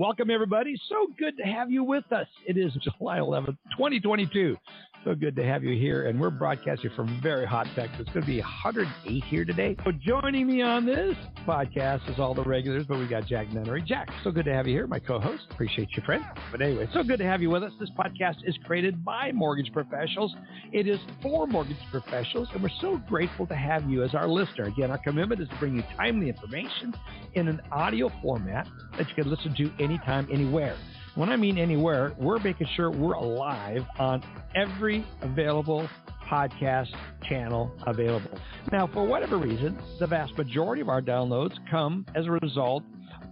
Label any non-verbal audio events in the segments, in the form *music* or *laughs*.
Welcome, everybody. So good to have you with us. It is July 11th, 2022. So good to have you here. And we're broadcasting from very hot Texas. It's going to be 108 here today. So joining me on this podcast is all the regulars, but we got Jack Nunnery. Jack, so good to have you here, my co-host. Appreciate you, friend. But anyway, so good to have you with us. This podcast is created by mortgage professionals. It is for mortgage professionals, and we're so grateful to have you as our listener. Again, our commitment is to bring you timely information in an audio format that you can listen to anytime, anywhere. When I mean anywhere, we're making sure we're alive on every available podcast channel available. Now, for whatever reason, the vast majority of our downloads come as a result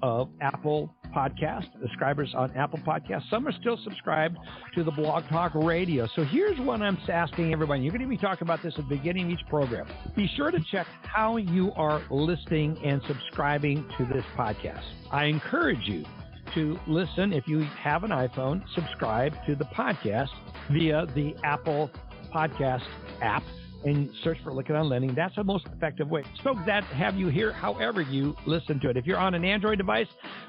of Apple Podcast, subscribers on Apple Podcast. Some are still subscribed to the Blog Talk Radio. So here's what I'm asking everybody. You're going to be talking about this at the beginning of each program. Be sure to check how you are listening and subscribing to this podcast. I encourage you to listen if you have an iPhone, subscribe to the podcast via the Apple Podcast app and search for Lykken on Lending. That's the most effective way. So glad to have you here, however you listen to it. If you're on an Android device,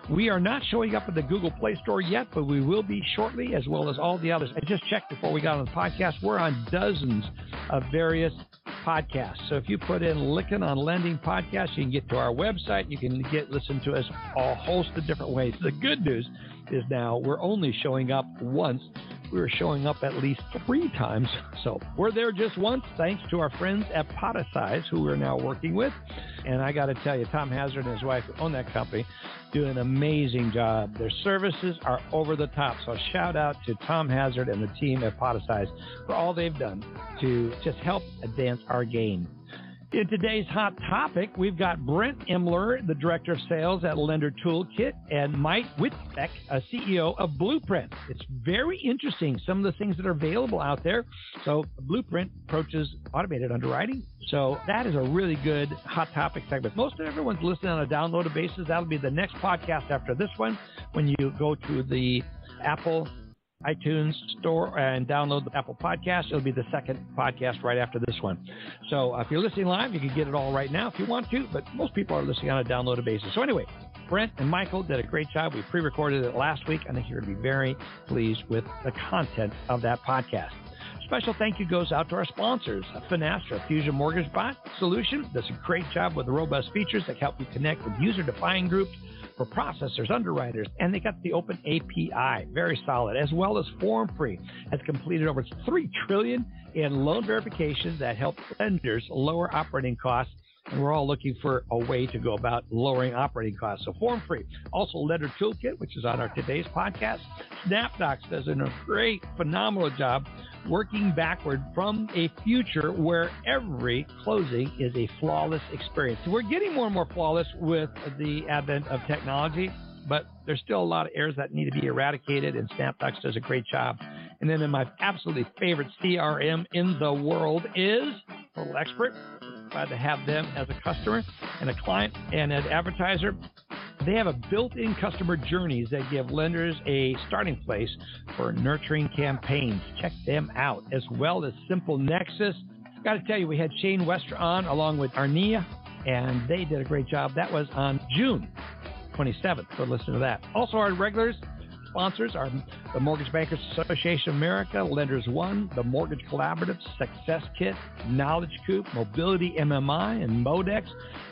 we are not showing up in the Google Play Store yet, but we will be shortly, as well as all the others. I just checked before we got on the podcast. We're on dozens of various podcasts. So if you put in Lykken on Lending podcast, you can get to our website. You can get listen to us a host of different ways. The good news is now we're only showing up once we were showing up at least three times. So we're there just once, thanks to our friends at Podetize, who we're now working with. And I got to tell you, Tom Hazard and his wife who own that company do an amazing job. Their services are over the top. So shout out to Tom Hazard and the team at Podetize for all they've done to just help advance our game. In today's hot topic, we've got Brent Emler, the Director of Sales at Lender Toolkit, and Mike Whitbeck, a CEO of Blueprint. It's very interesting, some of the things that are available out there. So, Blueprint approaches automated underwriting. So, that is a really good hot topic segment. Most of everyone's listening on a downloaded basis. That'll be the next podcast after this one when you go to the Apple iTunes store and download the Apple Podcast. It'll be the second podcast right after this one. So uh, if you're listening live, you can get it all right now if you want to, but most people are listening on a downloaded basis. So anyway, Brent and Michael did a great job. We pre-recorded it last week. I think you're going to be very pleased with the content of that podcast. Special thank you goes out to our sponsors, Finastra, Fusion Mortgagebot Solution. Does a great job with robust features that help you connect with user-defined groups for processors, underwriters, and they got the open API, very solid, as well as Form Free has completed over 3 trillion in loan verifications that help lenders lower operating costs. And we're all looking for a way to go about lowering operating costs. So form free. Also, Lender Toolkit, which is on our today's podcast. SnapDocs does a great, phenomenal job working backward from a future where every closing is a flawless experience. We're getting more and more flawless with the advent of technology, but there's still a lot of errors that need to be eradicated, and SnapDocs does a great job. And then in my absolutely favorite CRM in the world is Total Expert. Glad to have them as a customer and a client and an advertiser. They have a built-in customer journeys that give lenders a starting place for nurturing campaigns. Check them out, as well as Simple Nexus. Got to tell you, we had Shane Wester on along with Arnia, and they did a great job. That was on June 27th. So listen to that. Also, our regulars, sponsors are the Mortgage Bankers Association of America, Lenders One, the Mortgage Collaborative, Success Kit, Knowledge Coop, Mobility MMI, and Modex,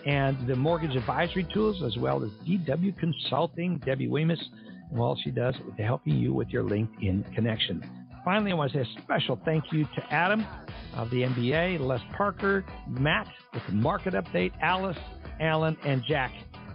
and the Mortgage Advisory Tools, as well as DW Consulting, Debbie Weemus, and all she does is helping you with your LinkedIn connection. Finally, I want to say a special thank you to Adam of the MBA, Les Parker, Matt with the market update, Alice, Alan, and Jack.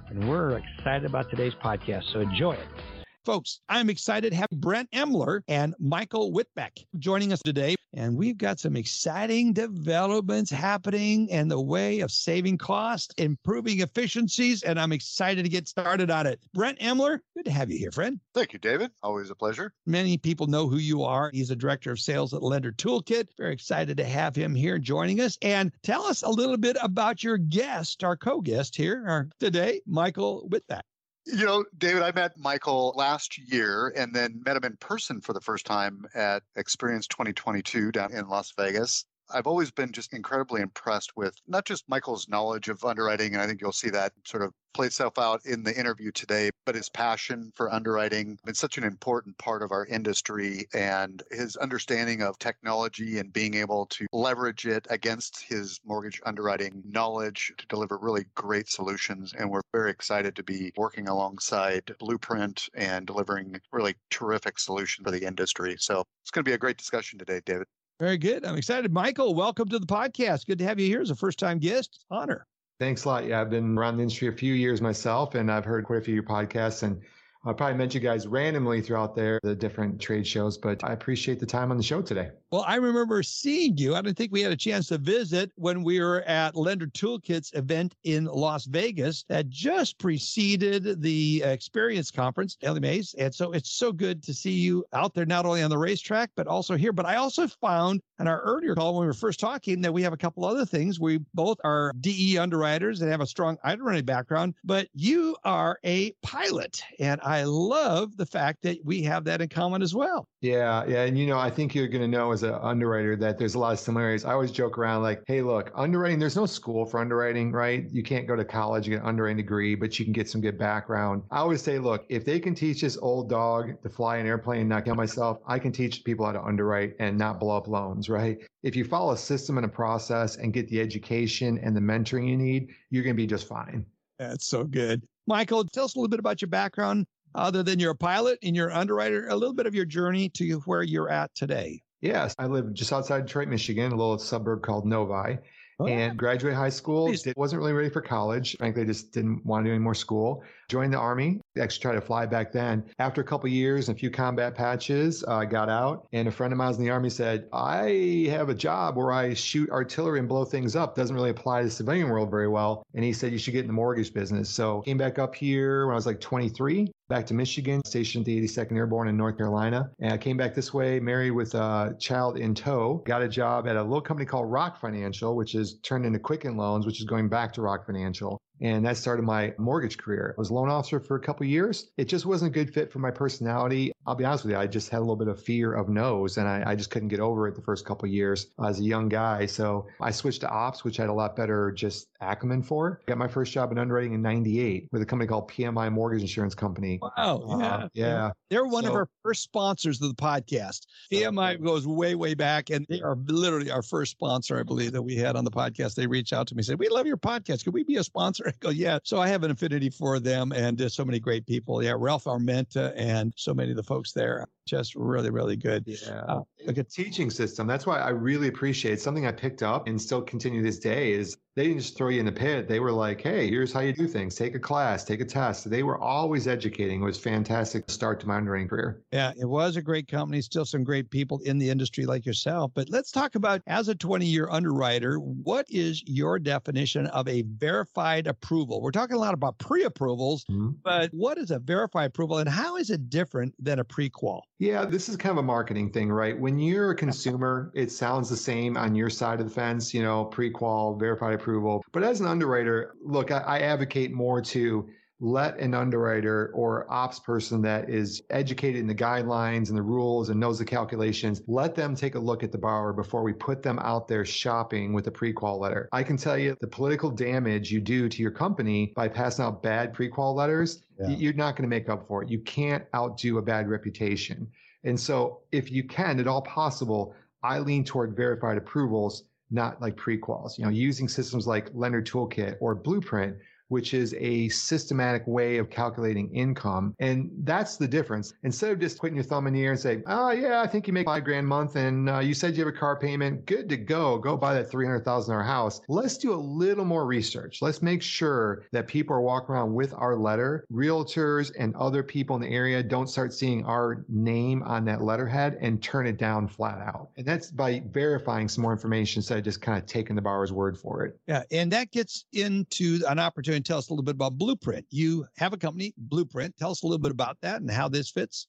And we're excited about today's podcast, so enjoy it. Folks, I'm excited to have Brent Emler and Michael Whitbeck joining us today. And we've got some exciting developments happening in the way of saving costs, improving efficiencies, and I'm excited to get started on it. Brent Emler, good to have you here, friend. Thank you, David. Always a pleasure. Many people know who you are. He's a director of sales at Lender Toolkit. Very excited to have him here joining us. And tell us a little bit about your guest, our co guest here uh, today, Michael Whitbeck. You know, David, I met Michael last year and then met him in person for the first time at Experience 2022 down in Las Vegas. I've always been just incredibly impressed with not just Michael's knowledge of underwriting, and I think you'll see that sort of play itself out in the interview today, but his passion for underwriting. It's such an important part of our industry and his understanding of technology and being able to leverage it against his mortgage underwriting knowledge to deliver really great solutions. And we're very excited to be working alongside Blueprint and delivering really terrific solutions for the industry. So it's going to be a great discussion today, David. Very good. I'm excited. Michael, welcome to the podcast. Good to have you here as a first time guest. Honor. Thanks a lot. Yeah, I've been around the industry a few years myself, and I've heard quite a few of your podcasts. And I probably met you guys randomly throughout there, the different trade shows, but I appreciate the time on the show today. Well, I remember seeing you. I don't think we had a chance to visit when we were at Lender Toolkit's event in Las Vegas that just preceded the Experience Conference, Mays. And so it's so good to see you out there, not only on the racetrack, but also here. But I also found in our earlier call when we were first talking that we have a couple other things. We both are DE underwriters and have a strong underwriting background, but you are a pilot. And I love the fact that we have that in common as well. Yeah, yeah. And you know, I think you're going to know as an underwriter that there's a lot of similarities. I always joke around like, hey, look, underwriting, there's no school for underwriting, right? You can't go to college and get an underwriting degree, but you can get some good background. I always say, look, if they can teach this old dog to fly an airplane and not kill myself, I can teach people how to underwrite and not blow up loans, right? If you follow a system and a process and get the education and the mentoring you need, you're going to be just fine. That's so good. Michael, tell us a little bit about your background other than you're a pilot and you're an underwriter, a little bit of your journey to where you're at today. Yes, I live just outside Detroit, Michigan, a little suburb called Novi. Oh, and graduated high school. Did, wasn't really ready for college. Frankly, I just didn't want to do any more school. Joined the army. Actually, tried to fly back then. After a couple years and a few combat patches, I uh, got out. And a friend of mine in the army said, "I have a job where I shoot artillery and blow things up. Doesn't really apply to the civilian world very well." And he said, "You should get in the mortgage business." So came back up here when I was like 23 back to Michigan, stationed at the 82nd Airborne in North Carolina. And I came back this way, married with a child in tow, got a job at a little company called Rock Financial, which is turned into Quicken Loans, which is going back to Rock Financial. And that started my mortgage career. I was a loan officer for a couple years. It just wasn't a good fit for my personality. I'll be honest with you, I just had a little bit of fear of no's and I, I just couldn't get over it the first couple years as a young guy. So I switched to ops, which I had a lot better just acumen for. Got my first job in underwriting in 98 with a company called PMI Mortgage Insurance Company. Wow. Uh, yeah. yeah. They're one so, of our first sponsors of the podcast. PMI goes way, way back and they are literally our first sponsor, I believe, that we had on the podcast. They reached out to me and said, We love your podcast. Could we be a sponsor? *laughs* I Yeah. So I have an affinity for them and uh, so many great people. Yeah. Ralph Armenta and so many of the folks there just really, really good. Yeah. Uh, like a teaching system. That's why I really appreciate something I picked up and still continue this day is they didn't just throw you in the pit. They were like, hey, here's how you do things. Take a class, take a test. They were always educating. It was fantastic start to my underwriting career. Yeah, it was a great company. Still some great people in the industry like yourself. But let's talk about as a 20 year underwriter, what is your definition of a verified approval? We're talking a lot about pre approvals, mm-hmm. but what is a verified approval and how is it different than a pre qual? Yeah, this is kind of a marketing thing, right? When you're a consumer, it sounds the same on your side of the fence, you know, pre qual, verified approval. But as an underwriter, look, I, I advocate more to let an underwriter or ops person that is educated in the guidelines and the rules and knows the calculations, let them take a look at the borrower before we put them out there shopping with a pre-qual letter. I can tell you the political damage you do to your company by passing out bad pre-qual letters, yeah. you're not going to make up for it. You can't outdo a bad reputation. And so if you can, at all possible, I lean toward verified approvals, not like pre-quals. You know, using systems like Lender Toolkit or Blueprint which is a systematic way of calculating income. And that's the difference. Instead of just putting your thumb in the air and say, oh, yeah, I think you make five grand a month and uh, you said you have a car payment. Good to go. Go buy that $300,000 house. Let's do a little more research. Let's make sure that people are walking around with our letter. Realtors and other people in the area don't start seeing our name on that letterhead and turn it down flat out. And that's by verifying some more information instead of just kind of taking the borrower's word for it. Yeah. And that gets into an opportunity tell us a little bit about Blueprint. You have a company, Blueprint. Tell us a little bit about that and how this fits.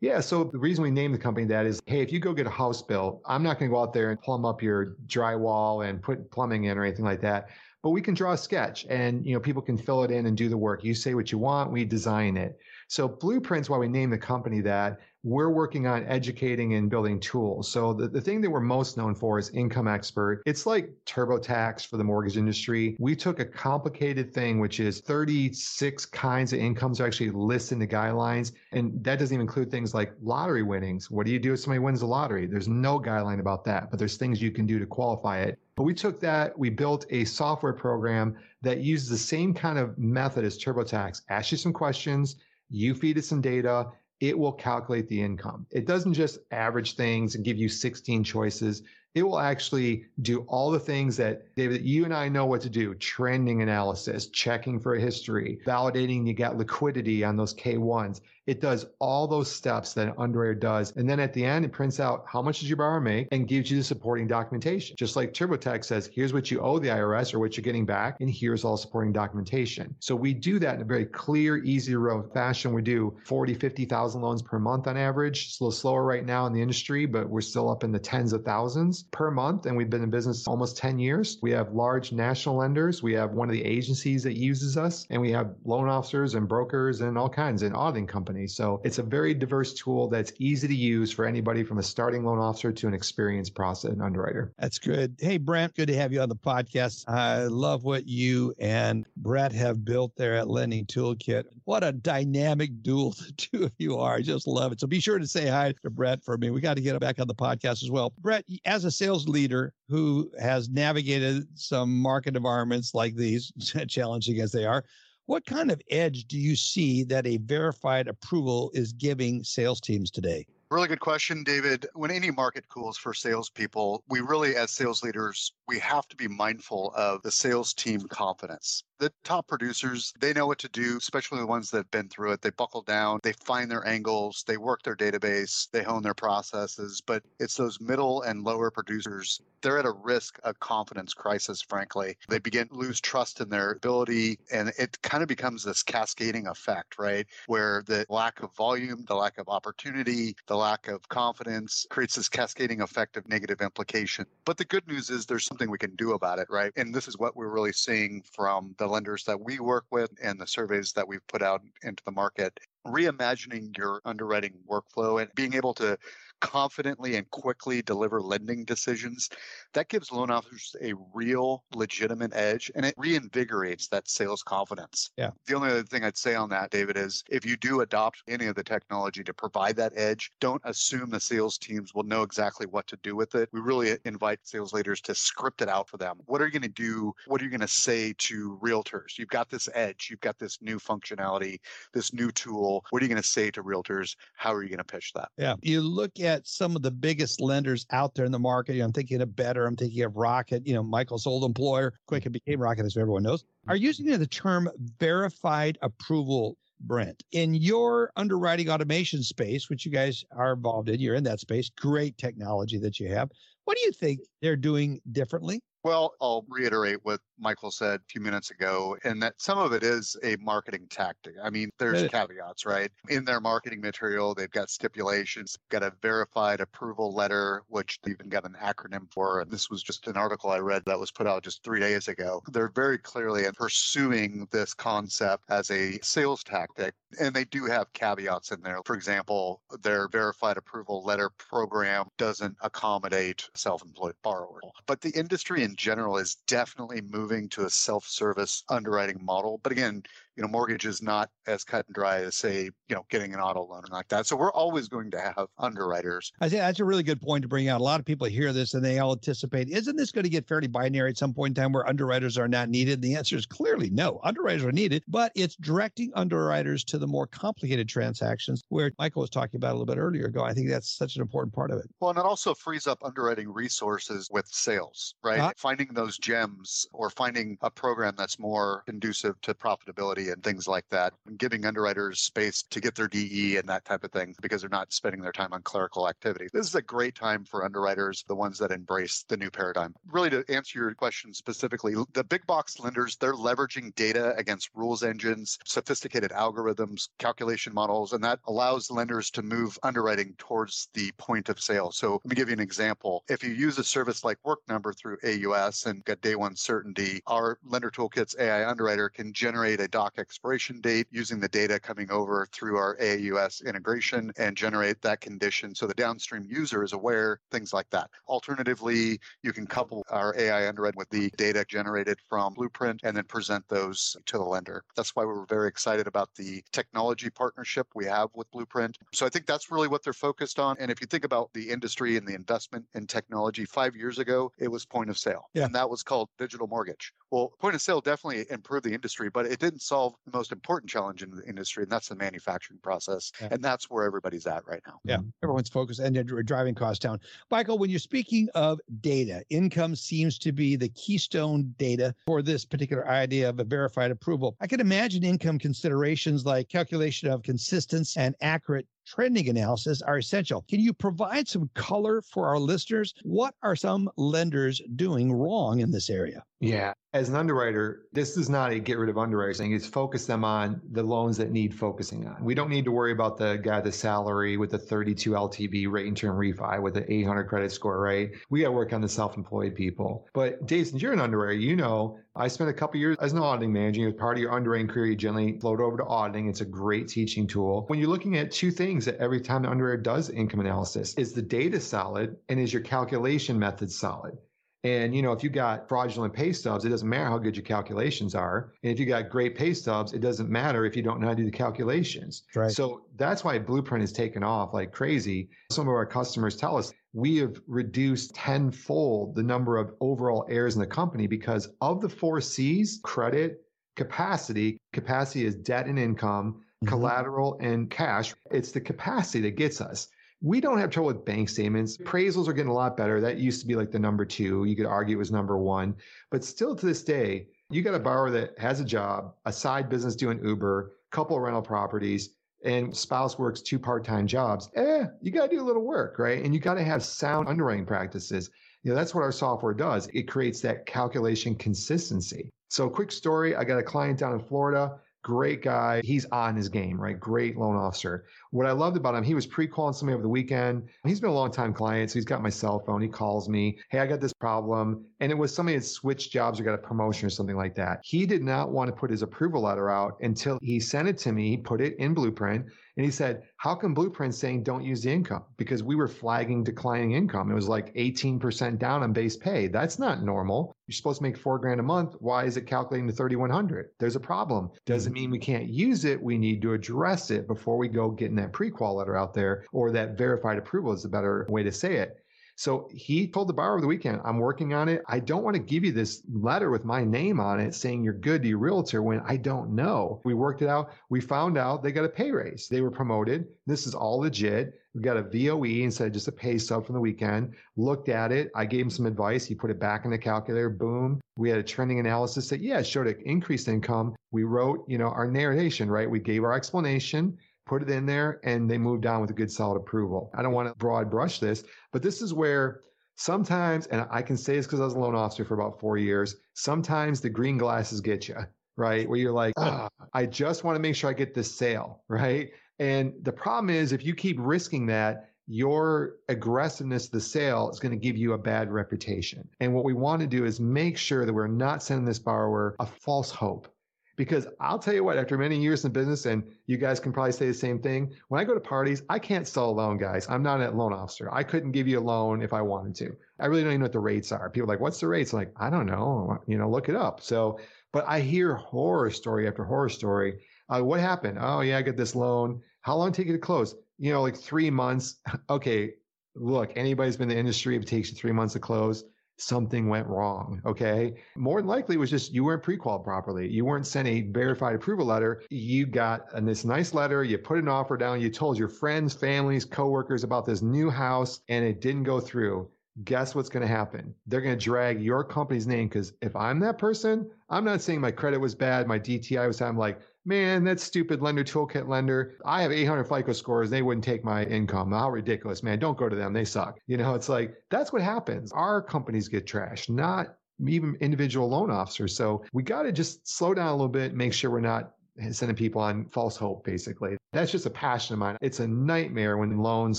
Yeah, so the reason we named the company that is, hey, if you go get a house built, I'm not going to go out there and plumb up your drywall and put plumbing in or anything like that. But we can draw a sketch and you know people can fill it in and do the work. You say what you want, we design it. So Blueprint's why we named the company that we're working on educating and building tools. So the, the thing that we're most known for is Income Expert. It's like TurboTax for the mortgage industry. We took a complicated thing, which is 36 kinds of incomes are actually listed in the guidelines. And that doesn't even include things like lottery winnings. What do you do if somebody wins the lottery? There's no guideline about that, but there's things you can do to qualify it. But we took that, we built a software program that uses the same kind of method as TurboTax. Ask you some questions, you feed it some data, it will calculate the income. It doesn't just average things and give you 16 choices it will actually do all the things that David, you and I know what to do. Trending analysis, checking for a history, validating you got liquidity on those K1s. It does all those steps that underwriter does. And then at the end, it prints out how much does your borrower make and gives you the supporting documentation. Just like TurboTax says, here's what you owe the IRS or what you're getting back, and here's all supporting documentation. So we do that in a very clear, easy to road fashion. We do 40, 50,000 loans per month on average. It's a little slower right now in the industry, but we're still up in the tens of thousands per month, and we've been in business almost 10 years. We have large national lenders. We have one of the agencies that uses us, and we have loan officers and brokers and all kinds and auditing companies. So it's a very diverse tool that's easy to use for anybody from a starting loan officer to an experienced process and underwriter. That's good. Hey, Brent, good to have you on the podcast. I love what you and Brett have built there at Lending Toolkit. What a dynamic duel *laughs* the two of you are. I just love it. So be sure to say hi to Brett for me. We got to get him back on the podcast as well. Brett, as a sales leader who has navigated some market environments like these, *laughs* challenging as they are, what kind of edge do you see that a verified approval is giving sales teams today? Really good question, David. When any market cools for salespeople, we really, as sales leaders, we have to be mindful of the sales team confidence the top producers, they know what to do, especially the ones that have been through it. They buckle down, they find their angles, they work their database, they hone their processes. But it's those middle and lower producers, they're at a risk of confidence crisis, frankly. They begin lose trust in their ability, and it kind of becomes this cascading effect, right? Where the lack of volume, the lack of opportunity, the lack of confidence creates this cascading effect of negative implication. But the good news is there's something we can do about it, right? And this is what we're really seeing from the the lenders that we work with and the surveys that we've put out into the market reimagining your underwriting workflow and being able to confidently and quickly deliver lending decisions, that gives loan officers a real legitimate edge and it reinvigorates that sales confidence. Yeah. The only other thing I'd say on that, David, is if you do adopt any of the technology to provide that edge, don't assume the sales teams will know exactly what to do with it. We really invite sales leaders to script it out for them. What are you going to do? What are you going to say to realtors? You've got this edge, you've got this new functionality, this new tool. What are you going to say to realtors? How are you going to pitch that? Yeah. You look at some of the biggest lenders out there in the market. You know, I'm thinking of Better, I'm thinking of Rocket, you know, Michael's old employer, Quicken mm. became Rocket, as everyone knows, are mm. using the term verified approval Brent. In your underwriting automation space, which you guys are involved in, you're in that space, great technology that you have. What do you think they're doing differently? Well, I'll reiterate what Michael said a few minutes ago, and that some of it is a marketing tactic. I mean, there's caveats, right? In their marketing material, they've got stipulations, got a verified approval letter, which they even got an acronym for. And this was just an article I read that was put out just three days ago. They're very clearly pursuing this concept as a sales tactic, and they do have caveats in there. For example, their verified approval letter program doesn't accommodate self employed borrowers. But the industry in general is definitely moving to a self service underwriting model. But again, you know, mortgage is not as cut and dry as say, you know, getting an auto loan and like that. So we're always going to have underwriters. I think that's a really good point to bring out. A lot of people hear this and they all anticipate, isn't this going to get fairly binary at some point in time where underwriters are not needed? The answer is clearly no. Underwriters are needed, but it's directing underwriters to the more complicated transactions where Michael was talking about a little bit earlier ago. I think that's such an important part of it. Well, and it also frees up underwriting resources with sales, right? Uh-huh. Finding those gems or finding a program that's more conducive to profitability and things like that, and giving underwriters space to get their DE and that type of thing because they're not spending their time on clerical activity. This is a great time for underwriters, the ones that embrace the new paradigm. Really, to answer your question specifically, the big box lenders, they're leveraging data against rules engines, sophisticated algorithms, calculation models, and that allows lenders to move underwriting towards the point of sale. So let me give you an example. If you use a service like Work Number through AUS and get day one certainty, our Lender Toolkits AI underwriter can generate a expiration date using the data coming over through our AUS integration and generate that condition so the downstream user is aware, things like that. Alternatively, you can couple our AI underwriting with the data generated from Blueprint and then present those to the lender. That's why we're very excited about the technology partnership we have with Blueprint. So I think that's really what they're focused on. And if you think about the industry and the investment in technology, five years ago, it was point of sale. Yeah. And that was called digital mortgage. Well, point of sale definitely improved the industry, but it didn't solve the most important challenge in the industry, and that's the manufacturing process. Yeah. And that's where everybody's at right now. Yeah, everyone's focused and they're driving costs down. Michael, when you're speaking of data, income seems to be the keystone data for this particular idea of a verified approval. I can imagine income considerations like calculation of consistent and accurate trending analysis are essential. Can you provide some color for our listeners? What are some lenders doing wrong in this area? Yeah. As an underwriter, this is not a get rid of underwriters thing. It's focus them on the loans that need focusing on. We don't need to worry about the guy, the salary with the 32 LTV rate and term refi with an 800 credit score, right? We got to work on the self-employed people. But Jason, you're an underwriter. You know, I spent a couple years as an auditing manager. As part of your underwriting career, you generally float over to auditing. It's a great teaching tool. When you're looking at two things that every time the underwriter does income analysis, is the data solid and is your calculation method solid? And you know, if you got fraudulent pay stubs, it doesn't matter how good your calculations are. And if you got great pay stubs, it doesn't matter if you don't know how to do the calculations. Right. So that's why Blueprint has taken off like crazy. Some of our customers tell us we have reduced tenfold the number of overall errors in the company because of the four C's: credit, capacity. Capacity is debt and income. Mm-hmm. Collateral and cash. It's the capacity that gets us. We don't have trouble with bank statements. Appraisals are getting a lot better. That used to be like the number two. You could argue it was number one. But still to this day, you got a borrower that has a job, a side business doing Uber, a couple of rental properties, and spouse works two part-time jobs. Eh, you got to do a little work, right? And you got to have sound underwriting practices. You know, that's what our software does. It creates that calculation consistency. So quick story, I got a client down in Florida great guy. He's on his game, right? Great loan officer. What I loved about him, he was pre-calling somebody over the weekend. He's been a long time client, so he's got my cell phone. He calls me, hey, I got this problem. And it was somebody that switched jobs or got a promotion or something like that. He did not want to put his approval letter out until he sent it to me, he put it in Blueprint, and he said, How come Blueprint saying don't use the income? Because we were flagging declining income. It was like 18% down on base pay. That's not normal. You're supposed to make four grand a month. Why is it calculating to 3100? There's a problem. Doesn't mean we can't use it. We need to address it before we go getting that pre-qual letter out there or that verified approval is a better way to say it. So he told the bar over the weekend, I'm working on it. I don't want to give you this letter with my name on it saying you're good to your realtor when I don't know. We worked it out. We found out they got a pay raise. They were promoted. This is all legit. We got a VOE instead of just a pay stub from the weekend. Looked at it. I gave him some advice. He put it back in the calculator. Boom. We had a trending analysis that, yeah, showed an increased income. We wrote, you know, our narration, right? We gave our explanation put it in there, and they moved on with a good solid approval. I don't want to broad brush this, but this is where sometimes, and I can say this because I was a loan officer for about four years, sometimes the green glasses get you, right? Where you're like, oh, I just want to make sure I get this sale, right? And the problem is if you keep risking that, your aggressiveness the sale is going to give you a bad reputation. And what we want to do is make sure that we're not sending this borrower a false hope. Because I'll tell you what, after many years in business, and you guys can probably say the same thing, when I go to parties, I can't sell a loan, guys. I'm not a loan officer. I couldn't give you a loan if I wanted to. I really don't even know what the rates are. People are like, what's the rates? I'm like, I don't know. You know, look it up. So, but I hear horror story after horror story. Uh, what happened? Oh, yeah, I get this loan. How long take it to close? You know, like three months. *laughs* Okay, look, anybody's been in the industry, it takes you three months to close, something went wrong. Okay. More than likely, it was just you weren't pre-qualified properly. You weren't sent a verified approval letter. You got this nice letter. You put an offer down. You told your friends, families, coworkers about this new house, and it didn't go through. Guess what's going to happen? They're going to drag your company's name because if I'm that person, I'm not saying my credit was bad, my DTI was. I'm like, man, that stupid lender toolkit lender. I have 800 FICO scores. They wouldn't take my income. How ridiculous, man. Don't go to them. They suck. You know, it's like, that's what happens. Our companies get trashed, not even individual loan officers. So we got to just slow down a little bit, make sure we're not sending people on false hope, basically. That's just a passion of mine. It's a nightmare when loans,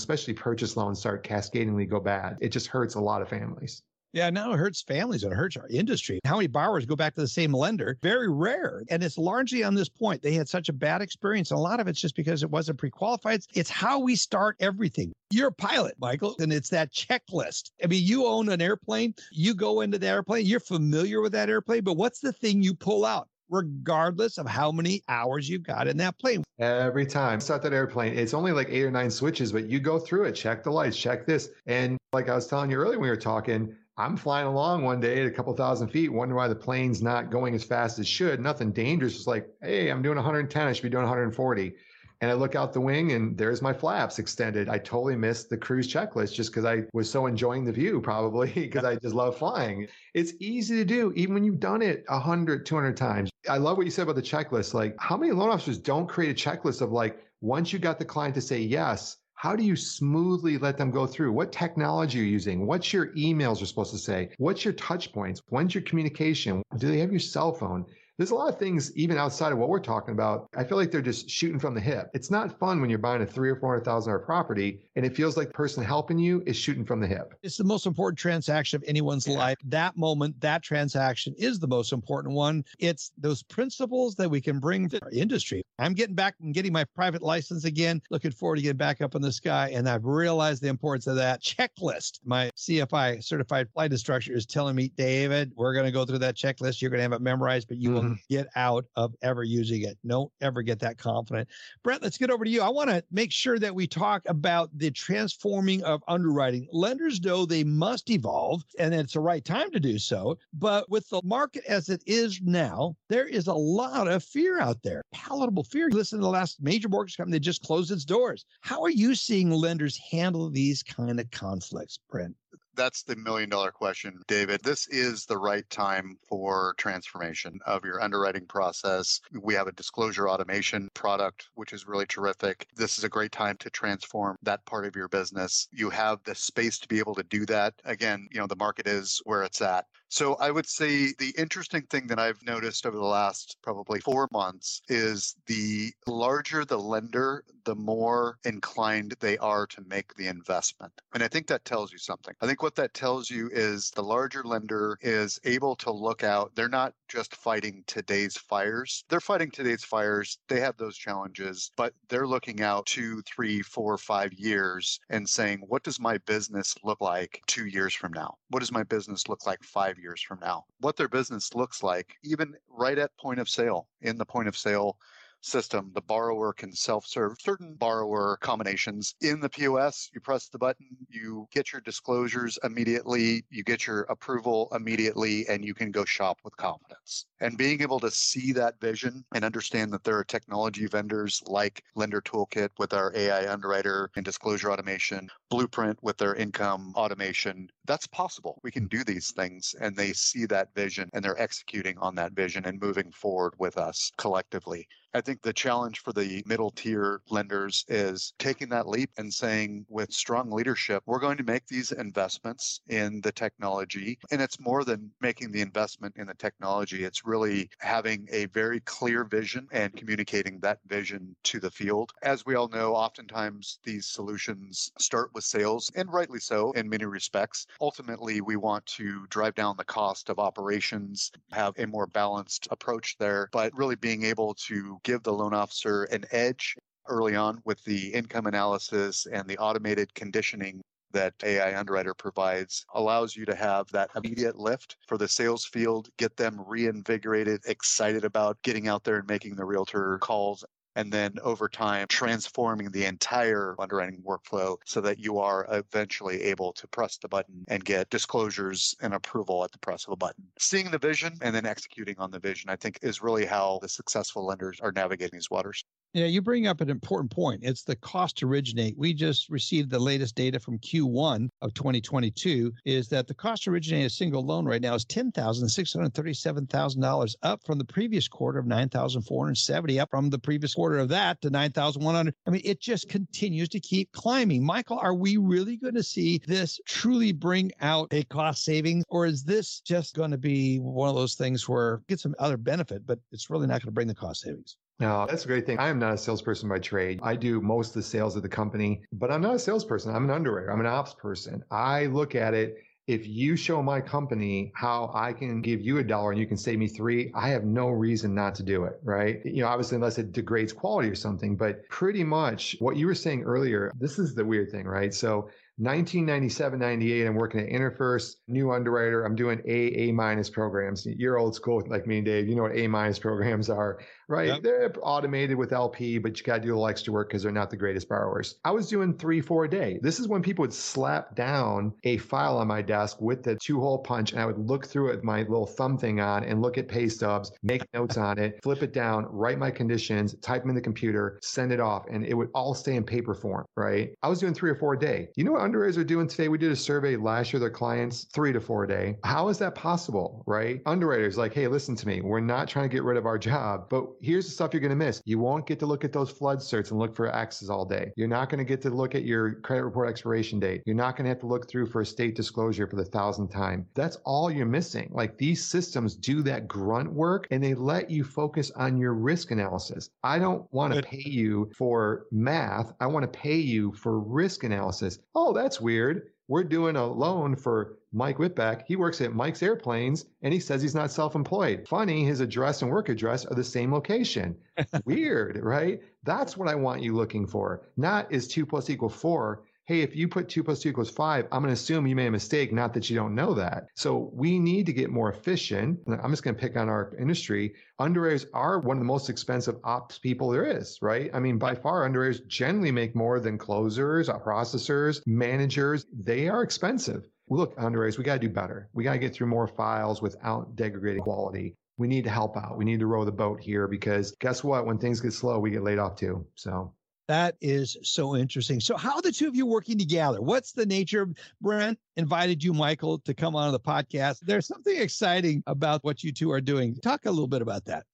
especially purchase loans, start cascadingly go bad. It just hurts a lot of families. Yeah, now it hurts families it hurts our industry. How many borrowers go back to the same lender? Very rare. And it's largely on this point. They had such a bad experience. And a lot of it's just because it wasn't pre qualified. It's how we start everything. You're a pilot, Michael, and it's that checklist. I mean, you own an airplane, you go into the airplane, you're familiar with that airplane, but what's the thing you pull out? regardless of how many hours you've got in that plane. Every time. Start that airplane. It's only like eight or nine switches, but you go through it, check the lights, check this. And like I was telling you earlier when we were talking, I'm flying along one day at a couple thousand feet, wondering why the plane's not going as fast as it should. Nothing dangerous. It's like, hey, I'm doing 110. I should be doing 140. And I look out the wing and there's my flaps extended. I totally missed the cruise checklist just because I was so enjoying the view, probably *laughs* because I just love flying. It's easy to do, even when you've done it 100, 200 times. I love what you said about the checklist. Like, how many loan officers don't create a checklist of like, once you got the client to say yes, how do you smoothly let them go through? What technology are you using? What's your emails are supposed to say? What's your touch points? When's your communication? Do they have your cell phone? There's a lot of things even outside of what we're talking about. I feel like they're just shooting from the hip. It's not fun when you're buying a three or four hundred thousand dollar property and it feels like the person helping you is shooting from the hip. It's the most important transaction of anyone's yeah. life. That moment, that transaction is the most important one. It's those principles that we can bring to our industry. I'm getting back and getting my private license again. Looking forward to getting back up in the sky. And I've realized the importance of that checklist. My CFI certified flight instructor is telling me, David, we're going to go through that checklist. You're going to have it memorized, but you mm-hmm. will Mm-hmm. get out of ever using it. Don't ever get that confident. Brent, let's get over to you. I want to make sure that we talk about the transforming of underwriting. Lenders know they must evolve and it's the right time to do so. But with the market as it is now, there is a lot of fear out there, palatable fear. Listen to the last major mortgage company that just closed its doors. How are you seeing lenders handle these kind of conflicts, Brent? That's the million dollar question, David. This is the right time for transformation of your underwriting process. We have a disclosure automation product, which is really terrific. This is a great time to transform that part of your business. You have the space to be able to do that. Again, you know, the market is where it's at. So I would say the interesting thing that I've noticed over the last probably four months is the larger the lender, the more inclined they are to make the investment. And I think that tells you something. I think what that tells you is the larger lender is able to look out. They're not just fighting today's fires. They're fighting today's fires. They have those challenges, but they're looking out two, three, four, five years and saying, what does my business look like two years from now? What does my business look like five years from now? What their business looks like, even right at point of sale, in the point of sale system, the borrower can self serve certain borrower combinations. In the POS, you press the button, you get your disclosures immediately, you get your approval immediately, and you can go shop with confidence. And being able to see that vision and understand that there are technology vendors like Lender Toolkit with our AI underwriter and disclosure automation, Blueprint with their income automation, that's possible. We can do these things and they see that vision and they're executing on that vision and moving forward with us collectively. I think the challenge for the middle tier lenders is taking that leap and saying, with strong leadership, we're going to make these investments in the technology. And it's more than making the investment in the technology, it's really having a very clear vision and communicating that vision to the field. As we all know, oftentimes these solutions start with sales, and rightly so in many respects. Ultimately, we want to drive down the cost of operations, have a more balanced approach there, but really being able to give the loan officer an edge early on with the income analysis and the automated conditioning that AI Underwriter provides allows you to have that immediate lift for the sales field, get them reinvigorated, excited about getting out there and making the realtor calls and then over time transforming the entire underwriting workflow so that you are eventually able to press the button and get disclosures and approval at the press of a button. Seeing the vision and then executing on the vision, I think, is really how the successful lenders are navigating these waters. Yeah, you bring up an important point. It's the cost to originate. We just received the latest data from Q1 of 2022 is that the cost to originate a single loan right now is $10,637,000 up from the previous quarter of 9,470 up from the previous quarter of that to 9,100. I mean, it just continues to keep climbing. Michael, are we really going to see this truly bring out a cost savings or is this just going to be one of those things where get some other benefit, but it's really not going to bring the cost savings? No, that's a great thing. I am not a salesperson by trade. I do most of the sales of the company, but I'm not a salesperson. I'm an underwriter. I'm an ops person. I look at it. If you show my company how I can give you a dollar and you can save me three, I have no reason not to do it, right? You know, obviously, unless it degrades quality or something, but pretty much what you were saying earlier, this is the weird thing, right? So 1997, 98, I'm working at InterFirst, new underwriter. I'm doing A, A minus programs. You're old school like me and Dave. You know what A minus programs are, right? Yep. They're automated with LP, but you got to do a little extra work because they're not the greatest borrowers. I was doing three, four a day. This is when people would slap down a file on my desk with the two hole punch, and I would look through it with my little thumb thing on and look at pay stubs, make notes on it, flip it down, write my conditions, type them in the computer, send it off, and it would all stay in paper form, right? I was doing three or four a day. You know what underwriters are doing today? We did a survey last year, their clients, three to four a day. How is that possible, right? Underwriters like, hey, listen to me. We're not trying to get rid of our job, but here's the stuff you're going to miss. You won't get to look at those flood certs and look for X's all day. You're not going to get to look at your credit report expiration date. You're not going to have to look through for a state disclosure for the thousandth time. That's all you're missing. Like these systems do that grunt work and they let you focus on your risk analysis. I don't want to pay you for math. I want to pay you for risk analysis. Oh, that's weird. We're doing a loan for Mike Whitbeck. He works at Mike's Airplanes and he says he's not self employed. Funny, his address and work address are the same location. *laughs* weird, right? That's what I want you looking for. Not is two plus equal four hey, if you put two plus two equals five, I'm going to assume you made a mistake, not that you don't know that. So we need to get more efficient. I'm just going to pick on our industry. Underwriters are one of the most expensive ops people there is, right? I mean, by far, underwriters generally make more than closers, uh, processors, managers. They are expensive. Look, underwriters, we got to do better. We got to get through more files without degrading quality we need to help out. We need to row the boat here because guess what? When things get slow, we get laid off too. So that is so interesting. So, how are the two of you working together? What's the nature of Brent invited you, Michael, to come on the podcast? There's something exciting about what you two are doing. Talk a little bit about that.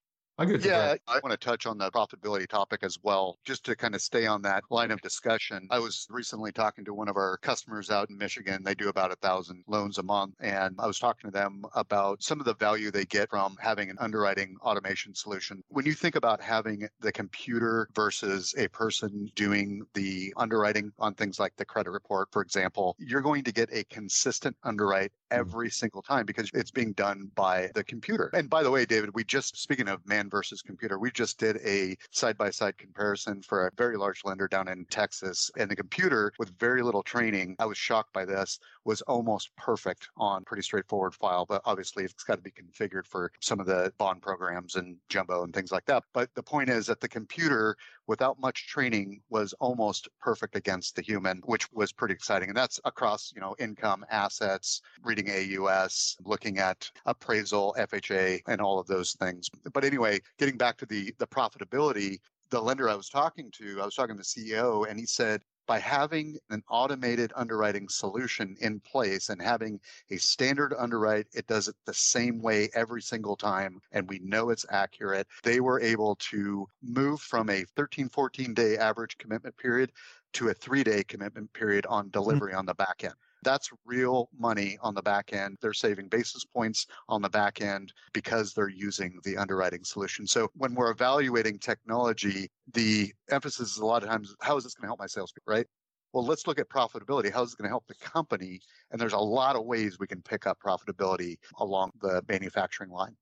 Yeah, I want to touch on the profitability topic as well, just to kind of stay on that line of discussion. I was recently talking to one of our customers out in Michigan. They do about a thousand loans a month. And I was talking to them about some of the value they get from having an underwriting automation solution. When you think about having the computer versus a person doing the underwriting on things like the credit report, for example, you're going to get a consistent underwrite hmm. every single time because it's being done by the computer. And by the way, David, we just, speaking of man versus computer. We just did a side by side comparison for a very large lender down in Texas. And the computer, with very little training, I was shocked by this, was almost perfect on pretty straightforward file. But obviously, it's got to be configured for some of the bond programs and jumbo and things like that. But the point is that the computer, without much training, was almost perfect against the human, which was pretty exciting. And that's across, you know, income, assets, reading AUS, looking at appraisal, FHA, and all of those things. But anyway, getting back to the the profitability, the lender I was talking to, I was talking to the CEO, and he said by having an automated underwriting solution in place and having a standard underwrite, it does it the same way every single time, and we know it's accurate. They were able to move from a 13, 14 day average commitment period to a three day commitment period on delivery mm-hmm. on the back end. That's real money on the back end. They're saving basis points on the back end because they're using the underwriting solution. So when we're evaluating technology, the emphasis is a lot of times, how is this going to help my salespeople, right? Well, let's look at profitability. How is it going to help the company? And there's a lot of ways we can pick up profitability along the manufacturing line.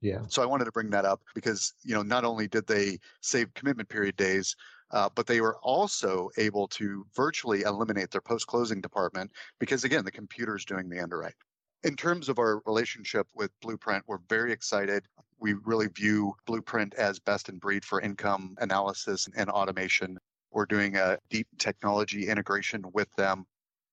Yeah. So I wanted to bring that up because, you know, not only did they save commitment period days, uh, but they were also able to virtually eliminate their post closing department because, again, the computer is doing the underwrite. In terms of our relationship with Blueprint, we're very excited. We really view Blueprint as best in breed for income analysis and automation. We're doing a deep technology integration with them.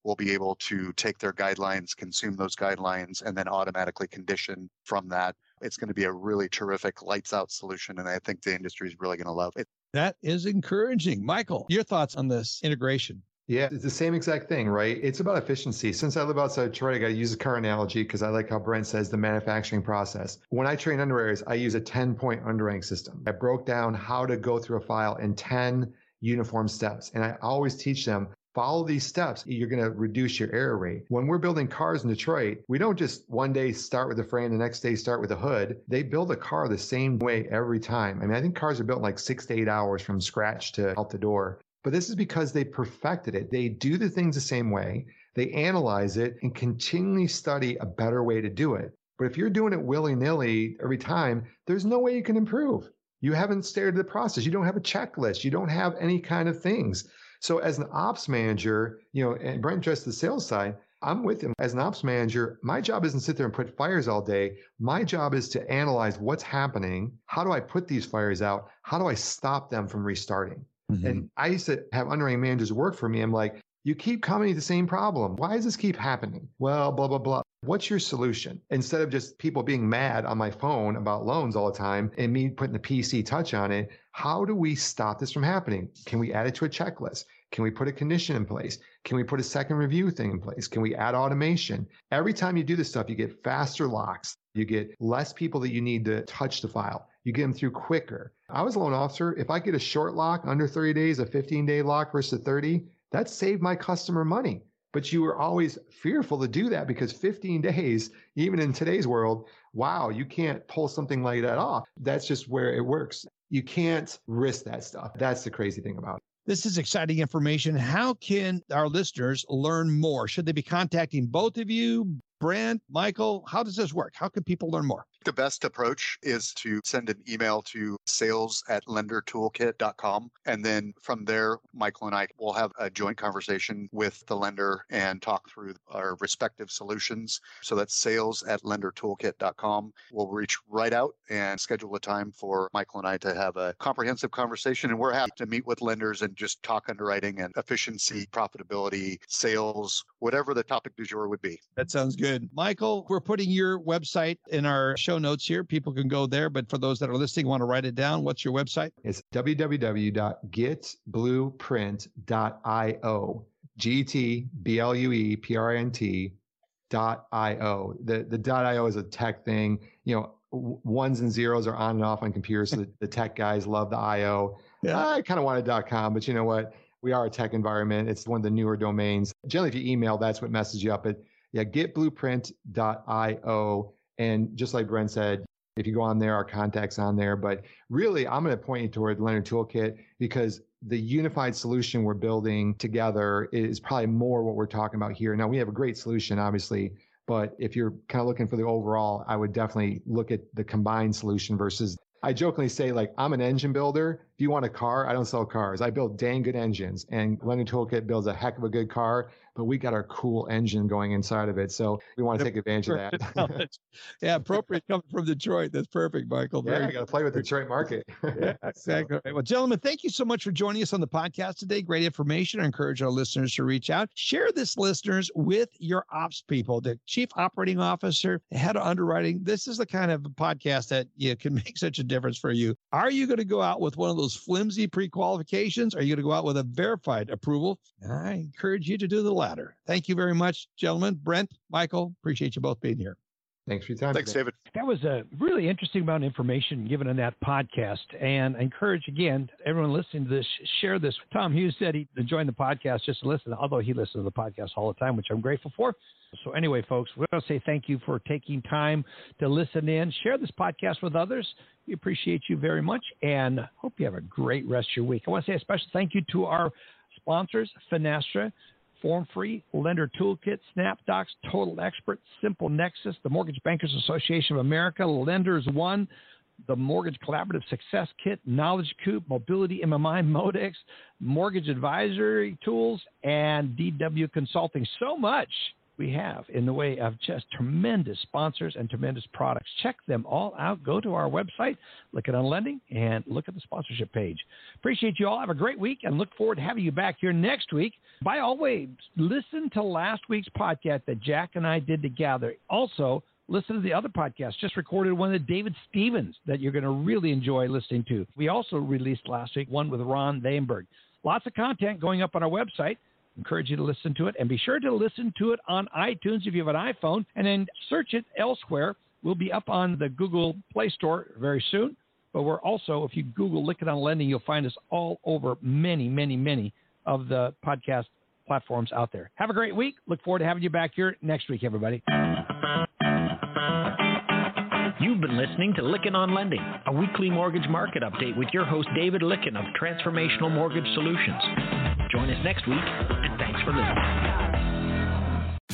We'll be able to take their guidelines, consume those guidelines, and then automatically condition from that. It's going to be a really terrific lights out solution, and I think the industry is really going to love it. That is encouraging. Michael, your thoughts on this integration? Yeah, it's the same exact thing, right? It's about efficiency. Since I live outside Detroit, I got to use a car analogy because I like how Brent says the manufacturing process. When I train underwriters, I use a 10 point underwriting system. I broke down how to go through a file in 10 uniform steps. And I always teach them follow these steps, you're going to reduce your error rate. When we're building cars in Detroit, we don't just one day start with the frame, the next day start with the hood. They build a car the same way every time. I mean, I think cars are built in like six to eight hours from scratch to out the door. But this is because they perfected it. They do the things the same way. They analyze it and continually study a better way to do it. But if you're doing it willy nilly every time, there's no way you can improve. You haven't started the process. You don't have a checklist. You don't have any kind of things. So as an ops manager, you know, and Brent addressed the sales side, I'm with him as an ops manager. My job isn't sit there and put fires all day. My job is to analyze what's happening. How do I put these fires out? How do I stop them from restarting? Mm-hmm. And I used to have underwriting managers work for me. I'm like, you keep coming to the same problem. Why does this keep happening? Well, blah, blah, blah. What's your solution? Instead of just people being mad on my phone about loans all the time and me putting the PC touch on it, how do we stop this from happening? Can we add it to a checklist? Can we put a condition in place? Can we put a second review thing in place? Can we add automation? Every time you do this stuff, you get faster locks. You get less people that you need to touch the file. You get them through quicker. I was a loan officer. If I get a short lock under 30 days, a 15 day lock versus 30, that saved my customer money but you were always fearful to do that because 15 *laughs* days, even in today's world, wow, you can't pull something like that off. That's just where it works. You can't risk that stuff. That's the crazy thing about it. This is exciting information. How can our listeners learn more? Should they be contacting both of you, Brent, Michael? How does this work? How can people learn more? The best approach is to send an email to sales at lendertoolkit.com. And then from there, Michael and I will have a joint conversation with the lender and talk through our respective solutions. So that's sales at lendertoolkit.com. We'll reach right out and schedule a time for Michael and I to have a comprehensive conversation. And we're happy to meet with lenders and just talk underwriting and efficiency, profitability, sales, whatever the topic du jour would be. That sounds good. Michael, we're putting your website in our show notes here. People can go there. But for those that are listening, want to write it down, what's your website? It's www.getblueprint.io. G T B L U E P R I N T dot io. The the dot io is a tech thing. You know, ones and zeros are on and off on computers. So the, the tech guys love the io. Yeah. I kind of wanted dot com, but you know what? We are a tech environment. It's one of the newer domains. Generally, if you email, that's what messes you up. But yeah, getblueprint.io and just like Brent said, if you go on there, our contact's on there. But really, I'm going to point you toward Lender Toolkit because the unified solution we're building together is probably more what we're talking about here. Now, we have a great solution, obviously, but if you're kind of looking for the overall, I would definitely look at the combined solution versus I jokingly say, like, I'm an engine builder. If you want a car, I don't sell cars. I build dang good engines. And Lender Toolkit builds a heck of a good car but we got our cool engine going inside of it. So we want to take advantage of that. *laughs* yeah, appropriate coming from Detroit. That's perfect, Michael. Very yeah, I got to play with the Detroit market. yeah, *laughs* exactly. so. Well, gentlemen, thank you so much for joining us on the podcast today. Great information. I encourage our listeners to reach out. Share this, listeners, with your ops people, the chief operating officer, head of underwriting. This is the kind of podcast that you can *laughs* make such a difference for you. Are you going to go out with one of those those flimsy pre qualifications? Are you going to go out with a verified approval? I encourage you to do the latter. Thank you very much, gentlemen. Brent, Michael, appreciate you both being here. Thanks for your time. Thanks, today. David. That was a really interesting amount of information given in that podcast. And I encourage again everyone listening to this, share this. Tom Hughes said he joined the podcast just to listen, although he listens to the podcast all the time, which I'm grateful for. So anyway, folks, we're going to say thank you for taking time to listen in. Share this podcast with others. We appreciate you very much and hope you have a great rest of your week. I want to say a special thank you to our sponsors, Finastra. FormFree, Lender Toolkit, SnapDocs, Total Expert, Simple Nexus, the Mortgage Bankers Association of America, Lenders One, the Mortgage Collaborative Success Kit, Knowledge Coop, Mobility MMI, Modex, Mortgage Advisory Tools, and DW Consulting. So much we have in the way of just tremendous sponsors and tremendous products. Check them all out. Go to our website, look at Unlending, and look at the sponsorship page. Appreciate you all. Have a great week and look forward to having you back here next week. By all way, listen to last week's podcast that Jack and I did together. Also, listen to the other podcast. Just recorded one of David Stevens that you're going to really enjoy listening to. We also released last week one with Ron Vainberg. Lots of content going up on our website. Encourage you to listen to it and be sure to listen to it on iTunes if you have an iPhone and then search it elsewhere. We'll be up on the Google Play Store very soon. But we're also, if you Google Lykken on Lending, you'll find us all over many, many, many of the podcast platforms out there. Have a great week. Look forward to having you back here next week, everybody. You've been listening to Lykken on Lending, a weekly mortgage market update with your host David Lykken of Transformational Mortgage Solutions. Join us next week, and thanks for listening.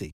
Odyssey.